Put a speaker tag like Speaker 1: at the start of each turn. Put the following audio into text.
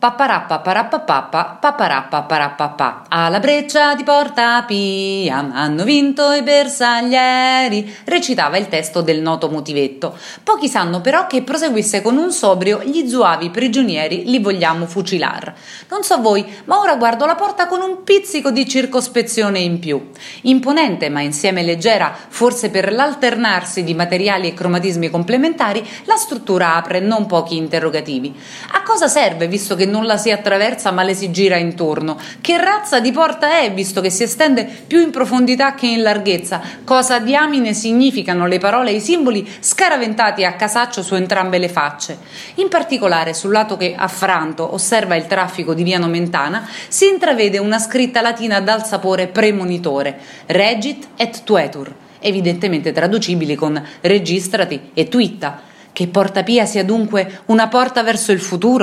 Speaker 1: Papparappa parappapappa, papparappa parappapà. Alla breccia di Porta Pia hanno vinto i bersaglieri, recitava il testo del noto motivetto. Pochi sanno però che proseguisse con un sobrio gli zuavi prigionieri li vogliamo fucilar. Non so voi, ma ora guardo la porta con un pizzico di circospezione in più. Imponente, ma insieme leggera, forse per l'alternarsi di materiali e cromatismi complementari, la struttura apre non pochi interrogativi. A cosa serve, visto che non la si attraversa ma le si gira intorno. Che razza di porta è, visto che si estende più in profondità che in larghezza? Cosa diamine significano le parole e i simboli scaraventati a casaccio su entrambe le facce? In particolare, sul lato che affranto osserva il traffico di via Nomentana, si intravede una scritta latina dal sapore premonitore: Regit et tuetur, evidentemente traducibili con registrati e twitta. Che Porta Pia sia dunque una porta verso il futuro?